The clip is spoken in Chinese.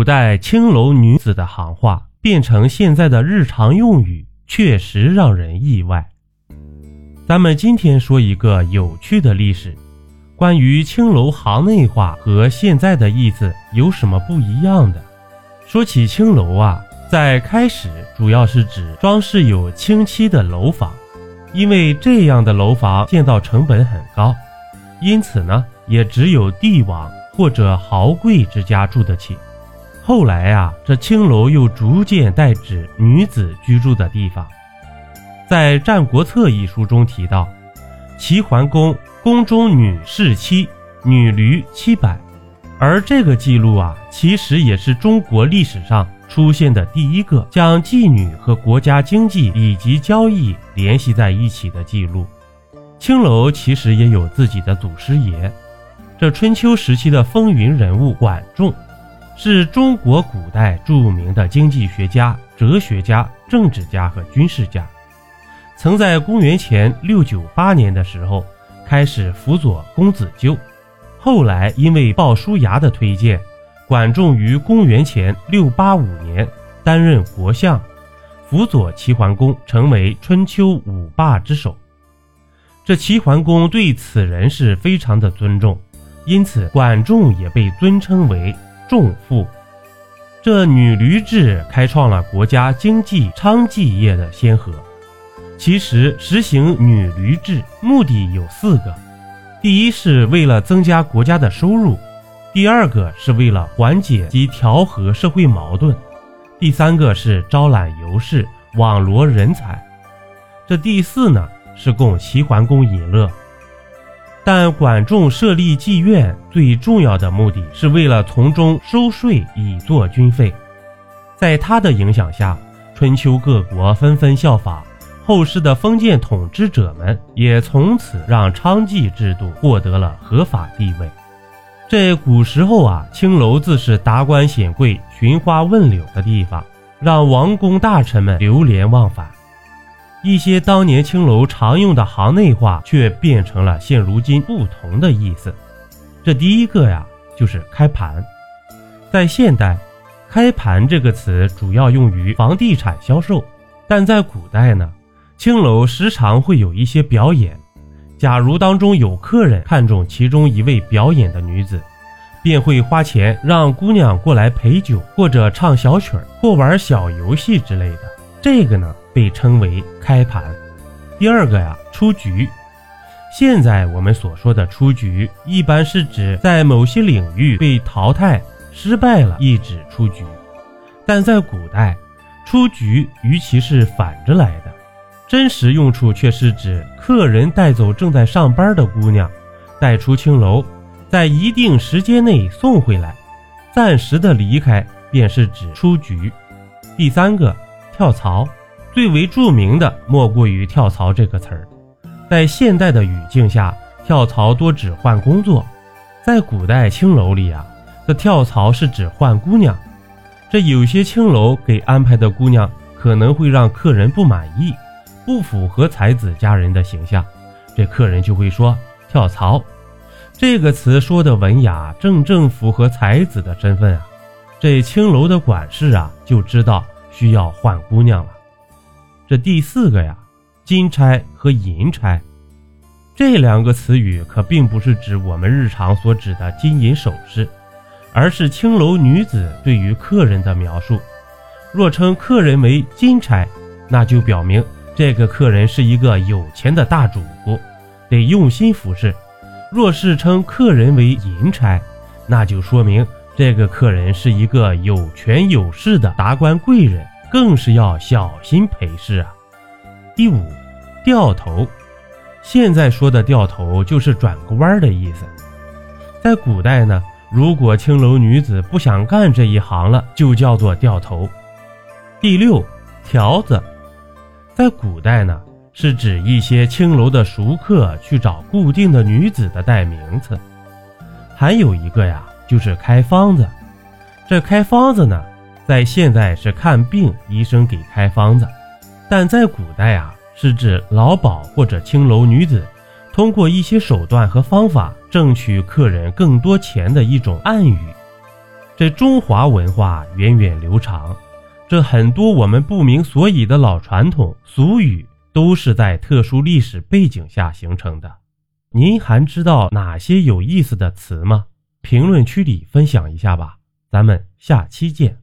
古代青楼女子的行话变成现在的日常用语，确实让人意外。咱们今天说一个有趣的历史，关于青楼行内话和现在的意思有什么不一样的？说起青楼啊，在开始主要是指装饰有青漆的楼房，因为这样的楼房建造成本很高，因此呢，也只有帝王或者豪贵之家住得起。后来啊，这青楼又逐渐代指女子居住的地方。在《战国策》一书中提到，齐桓公宫中女侍妻，女驴七百。而这个记录啊，其实也是中国历史上出现的第一个将妓女和国家经济以及交易联系在一起的记录。青楼其实也有自己的祖师爷，这春秋时期的风云人物管仲。是中国古代著名的经济学家、哲学家、政治家和军事家，曾在公元前六九八年的时候开始辅佐公子纠，后来因为鲍叔牙的推荐，管仲于公元前六八五年担任国相，辅佐齐桓公，成为春秋五霸之首。这齐桓公对此人是非常的尊重，因此管仲也被尊称为。重富，这女驴制开创了国家经济娼妓业的先河。其实实行女驴制目的有四个：第一是为了增加国家的收入；第二个是为了缓解及调和社会矛盾；第三个是招揽游士、网罗人才；这第四呢是供齐桓公饮乐。但管仲设立妓院最重要的目的是为了从中收税以作军费。在他的影响下，春秋各国纷纷效仿，后世的封建统治者们也从此让娼妓制度获得了合法地位。这古时候啊，青楼自是达官显贵寻花问柳的地方，让王公大臣们流连忘返。一些当年青楼常用的行内话，却变成了现如今不同的意思。这第一个呀，就是开盘。在现代，“开盘”这个词主要用于房地产销售，但在古代呢，青楼时常会有一些表演。假如当中有客人看中其中一位表演的女子，便会花钱让姑娘过来陪酒，或者唱小曲儿，或玩小游戏之类的。这个呢？被称为开盘。第二个呀，出局。现在我们所说的出局，一般是指在某些领域被淘汰、失败了，一指出局。但在古代，出局与其是反着来的，真实用处却是指客人带走正在上班的姑娘，带出青楼，在一定时间内送回来，暂时的离开，便是指出局。第三个，跳槽。最为著名的莫过于“跳槽”这个词儿，在现代的语境下，跳槽多指换工作。在古代青楼里啊，这跳槽是指换姑娘。这有些青楼给安排的姑娘可能会让客人不满意，不符合才子佳人的形象，这客人就会说跳槽。这个词说的文雅，正正符合才子的身份啊。这青楼的管事啊就知道需要换姑娘了。这第四个呀，金钗和银钗，这两个词语可并不是指我们日常所指的金银首饰，而是青楼女子对于客人的描述。若称客人为金钗，那就表明这个客人是一个有钱的大主顾，得用心服侍；若是称客人为银钗，那就说明这个客人是一个有权有势的达官贵人。更是要小心陪侍啊。第五，掉头，现在说的掉头就是转个弯的意思。在古代呢，如果青楼女子不想干这一行了，就叫做掉头。第六，条子，在古代呢，是指一些青楼的熟客去找固定的女子的代名词。还有一个呀，就是开方子。这开方子呢？在现在是看病，医生给开方子，但在古代啊，是指老鸨或者青楼女子通过一些手段和方法挣取客人更多钱的一种暗语。这中华文化源远流长，这很多我们不明所以的老传统俗语，都是在特殊历史背景下形成的。您还知道哪些有意思的词吗？评论区里分享一下吧。咱们下期见。